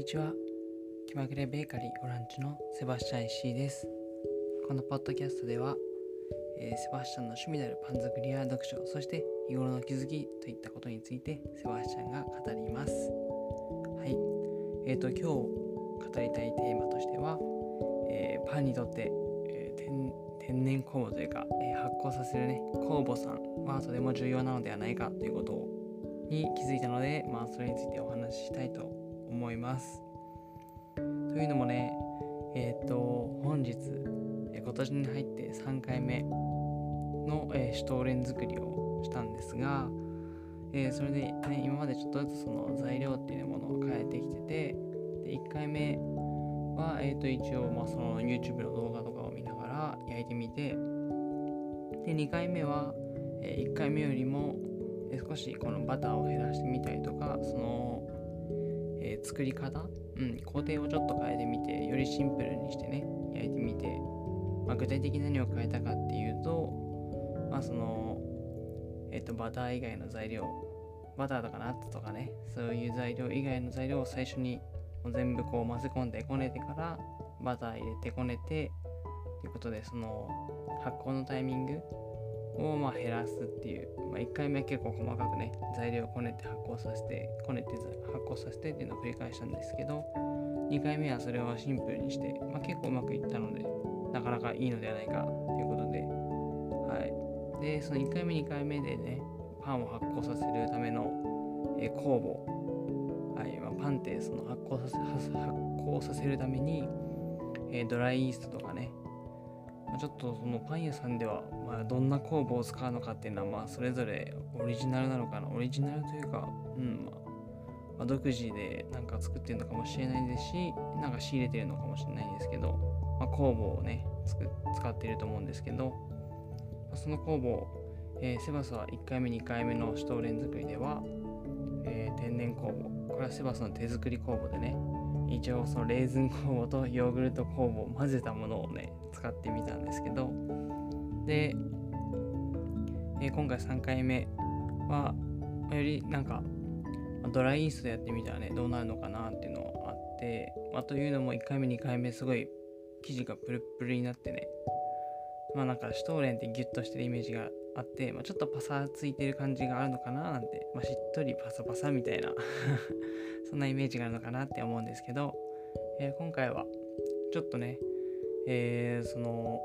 にちは。気まぐれベーカリーオランチのセバスチャン石井です。このポッドキャストでは、えー、セバスチャンの趣味であるパン作りや読書そして日頃の気づきといったことについてセバスチャンが語ります。はい。えーと今日語りたいテーマとしては、えー、パンにとって、えー、天然酵母というか、えー、発酵させるね酵母さんはとても重要なのではないかということに気づいたので、まあ、それについてお話ししたいと思います。というのもね、えっ、と、本日、今年に入って3回目の、えー、シュトーレン作りをしたんですが、えー、それで、ね、今までちょっとずつその材料っていうものを変えてきてて、で1回目は、えー、と一応、まあ、その YouTube の動画とかを見ながら焼いてみて、で2回目は、えー、1回目よりも、少しこのバターを減らしてみたりとか、そのえー、作り方、うん、工程をちょっと変えてみて、よりシンプルにしてね、焼いてみて、まあ、具体的に何を変えたかっていうと、まあその、えっ、ー、と、バター以外の材料、バターとかナッツとかね、そういう材料以外の材料を最初にもう全部こう混ぜ込んでこねてから、バター入れてこねて、ということで、その発酵のタイミングをま減らすっていう、まあ、1回目結構細かくね材料をこねて発酵させてこねて発酵させてっていうのを繰り返したんですけど2回目はそれをシンプルにして、まあ、結構うまくいったのでなかなかいいのではないかということではい。でその1回目2回目でねパンを発酵させるための、えー、酵母、はいまあ、パンってその発酵させ発酵させるために、えー、ドライイーストとかねちょっとそのパン屋さんでは、まあ、どんな酵母を使うのかっていうのは、まあ、それぞれオリジナルなのかな。オリジナルというか、うん、まあ、独自でなんか作ってるのかもしれないですし、なんか仕入れてるのかもしれないんですけど、まあ、酵母をね、使っていると思うんですけど、まあ、その酵母を、えー、セバスは1回目、2回目のシュトーレン作りでは、えー、天然酵母、これはセバスの手作り酵母でね、一応そのレーズン酵母とヨーグルト酵母を混ぜたものをね使ってみたんですけどで、えー、今回3回目はよりなんかドライイーストでやってみたらねどうなるのかなっていうのがあって、まあ、というのも1回目2回目すごい生地がプルプルになってねまあなんかシュトーレンってギュッとしてるイメージがあって、まあ、ちょっとパサついてる感じがあるのかななんて、まあ、しっとりパサパサみたいな そんなイメージがあるのかなって思うんですけど、えー、今回はちょっとね、えー、その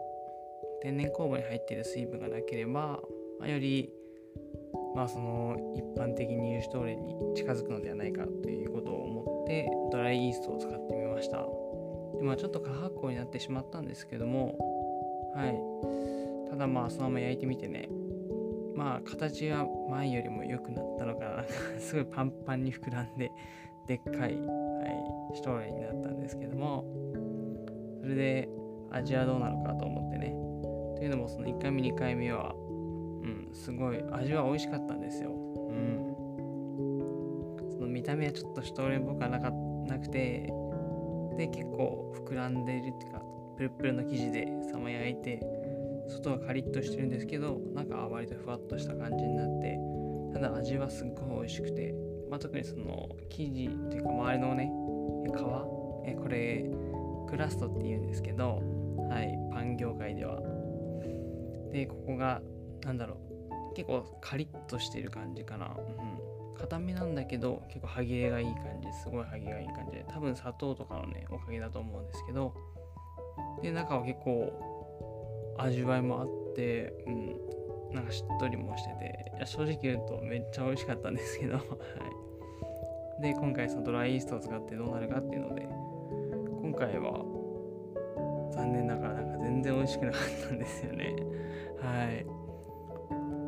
天然酵母に入っている水分がなければ、まあ、よりまあその一般的に油脂トーレンに近づくのではないかということを思ってドライイーストを使ってみました。でまあちょっと過発酵になってしまったんですけどもはい。ただまあそのまま焼いてみてねまあ形は前よりも良くなったのかな。すごいパンパンに膨らんででっかい、はい、シュトーレンになったんですけどもそれで味はどうなのかと思ってねというのもその1回目2回目はうんすごい味は美味しかったんですよ。うん。その見た目はちょっとシュトーレンっぽくはなかなくてで結構膨らんでるっていうかプルプルの生地でさま焼いて外はカリッとしてるんですけど中は割とふわっとした感じになってただ味はすっごい美味しくて、まあ、特にその生地っていうか周りのね皮えこれクラストって言うんですけどはいパン業界ではでここがなんだろう。結構カリッとしてる感じかな。うん。固めなんだけど結構歯切れがいい感じすごい歯切れがいい感じで多分砂糖とかのねおかげだと思うんですけど。で中は結構味わいもあって、うん、なんかしっとりもしてて、いや正直言うとめっちゃ美味しかったんですけど、はい。で、今回そのドライイーストを使ってどうなるかっていうので、今回は残念ながらなんか全然美味しくなかったんですよね。はい。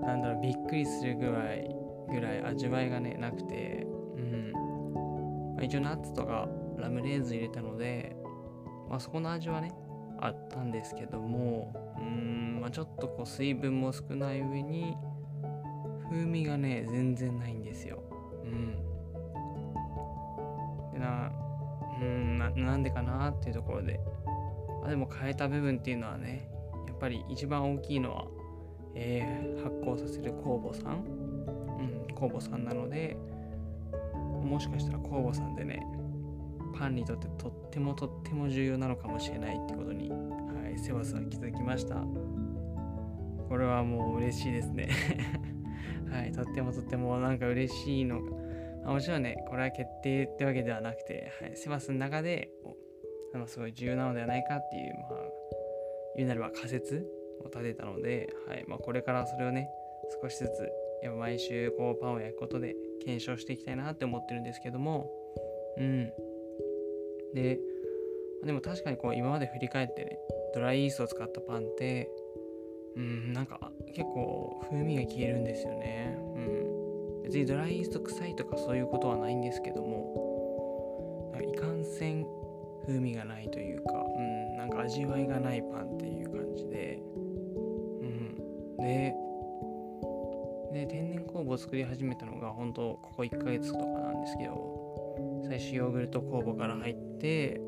なんだろう、びっくりするぐらい、ぐらい味わいがね、なくて、うん。まあ、一応ナッツとかラムレーズ入れたので、まあそこの味はね、あったんですけどもうん、まあ、ちょっとこう水分も少ない上に風味がね全然ないんですようんでなうんななんでかなっていうところで、まあ、でも変えた部分っていうのはねやっぱり一番大きいのは、えー、発酵させる酵母さん。うん酵母さんなのでもしかしたら酵母さんでねパンにとってとってもとっても重要なのかもしれないってことに、はい、セバスは気づきました。これはもう嬉しいですね。はいとってもとってもなんか嬉しいのが、あ、もちろんねこれは決定ってわけではなくて、はい、セバスの中であのすごい重要なのではないかっていうまあ言うなれば仮説を立てたので、はいまあ、これからそれをね少しずつやっぱ毎週こうパンを焼くことで検証していきたいなって思ってるんですけどもうん。ででも確かにこう今まで振り返ってねドライイーストを使ったパンってうんなんか結構風味が消えるんですよね。うん。別にドライイースト臭いとかそういうことはないんですけどもいかんせん風味がないというかうんなんか味わいがないパンっていう感じでうん。でで天然酵母を作り始めたのが本当ここ1ヶ月とかなんですけど最初ヨーグルト酵母から入って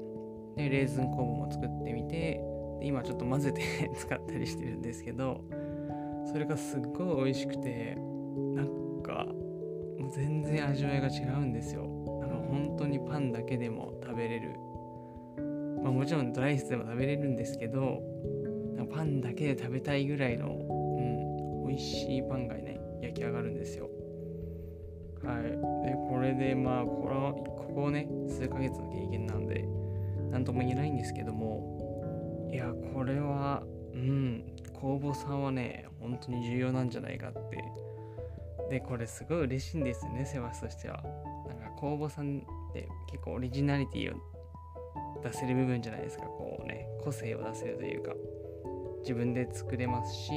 でレーズン酵母も作ってみてで今ちょっと混ぜて 使ったりしてるんですけどそれがすっごい美味しくてなんかもう全然味わいが違うんですよ。なんか本当にパンだけでも食べれるまあもちろんドライスでも食べれるんですけどパンだけで食べたいぐらいの、うん、美味しいパンがね焼き上がるんですよ。はい。で、これでまあ、これは、ここね、数ヶ月の経験なんで、なんとも言えないんですけども、いや、これは、うん、工房さんはね、本当に重要なんじゃないかって。で、これすごい嬉しいんですよね、セバスとしては。なんか工房さんって結構オリジナリティを出せる部分じゃないですか、こうね、個性を出せるというか、自分で作れますし、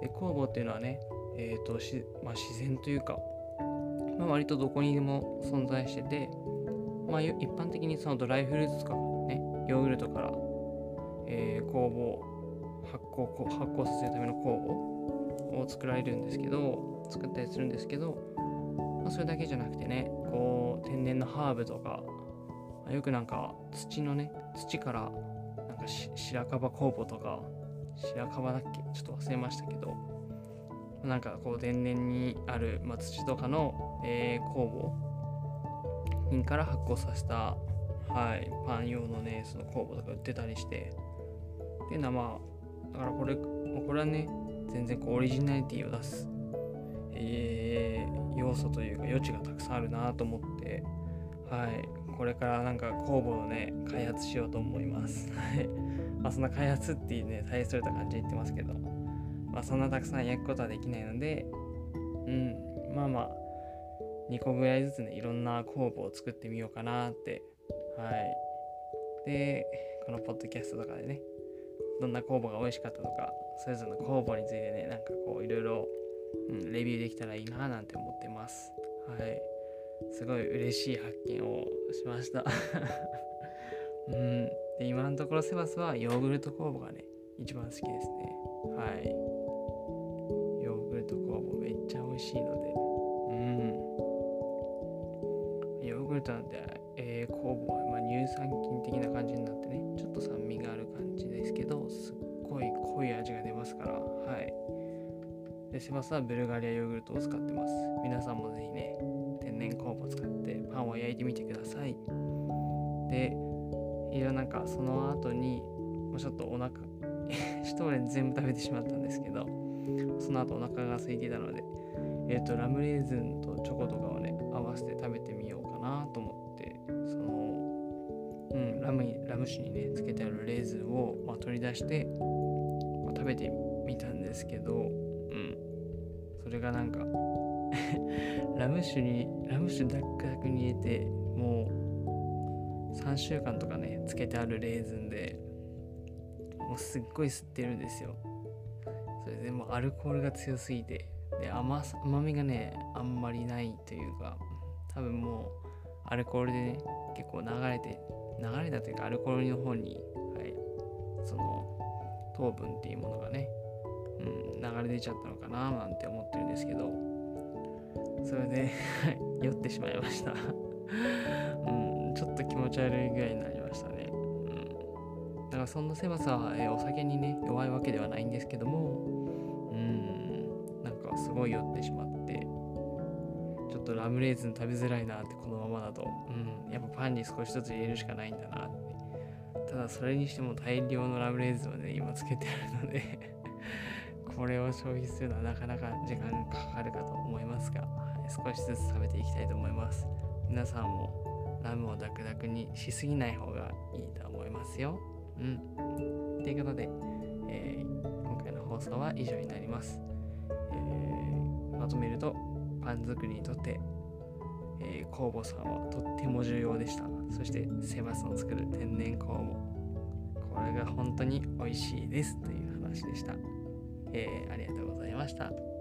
で工房っていうのはね、えーとしまあ、自然というか、まあ、割とどこにでも存在してて、まあ、一般的にそのドライフルーツとかねヨーグルトから、えー、酵母発酵発酵させるための酵母を作られるんですけど作ったりするんですけど、まあ、それだけじゃなくてねこう天然のハーブとか、よくなんか土のね土からなんか白樺酵母とか白樺だっけ？ちょっと忘れましたけどなんかこう天然にある、まあ、土とかの、えー、酵母品から発酵させた、はい、パン用のねその酵母とか売ってたりしてっていうのはまあだからこれこれはね全然こうオリジナリティを出す、えー、要素というか余地がたくさんあるなと思ってはい。これからなんか酵母をね開発しようと思いますまあそんな開発っていうね大それた感じで言ってますけどまあ、そんなたくさん焼くことはできないので、うん、まあまあ、2個ぐらいずつね、いろんな酵母を作ってみようかなって。はい。で、このポッドキャストとかでね、どんな酵母が美味しかったとか、それぞれの酵母についてね、なんかこう、いろいろ、レビューできたらいいななんて思ってます。はい。すごい嬉しい発見をしました。うん。で、今のところセバスはヨーグルト酵母がね、一番好きですね。はいヨーグルト工房めっちゃ美。味しいので、うん。ヨーグルトなんて、えー、酵母は、まあ、乳酸菌的な感じになってね、ちょっと酸味がある感じですけど、すっごい濃い味が出ますから、はい。で、セバスはブルガリアヨーグルトを使ってます。皆さんもぜひね、天然酵母を使ってパンを焼いてみてください。で、いや、なんかその後に、もうちょっとお腹、シュトーレン全部食べてしまったんですけど、その後お腹が空いていたので、えっ、ー、と、ラムレーズンとチョコとかをね、合わせて食べてみようかなと思って、その、うん、ラム、ラム酒にね、つけてあるレーズンを、まあ、取り出して、まあ、食べてみたんですけど、うん、それがなんかラム酒に、ラム酒ダックダックに入れて、もう、3週間とかね、つけてあるレーズンで、もうすっごい吸ってるんですよ。それでもアルコールが強すぎて、で甘甘みがねあんまりないというか多分もうアルコールでね結構流れて流れたというかアルコールの方に、はい、その糖分っていうものがね、うん、流れ出ちゃったのかななんて思ってるんですけどそれで酔ってしまいました。うん、ちょっと気持ち悪いぐらいになりましたね、うん、だからそんな狭さは、えお酒にね弱いわけではないんですけどもうんなんかすごい酔ってしまってちょっとラムレーズン食べづらいなってこのままだと、うん、やっぱパンに少しずつ入れるしかないんだなって。ただそれにしても大量のラムレーズンをね今つけてあるのでこれを消費するのはなかなか時間がかかるかと思いますが少しずつ食べていきたいと思います。皆さんもラムをダクダクにしすぎない方がいいと思いますよ。うん。ということで、えー、今回の放送は以上になります、えー、まとめるとパン作りにとって、えー、酵母さんはとっても重要でした。そしてセバスの作る天然酵母。これが本当に美味しいです。という話でした、えー、ありがとうございました。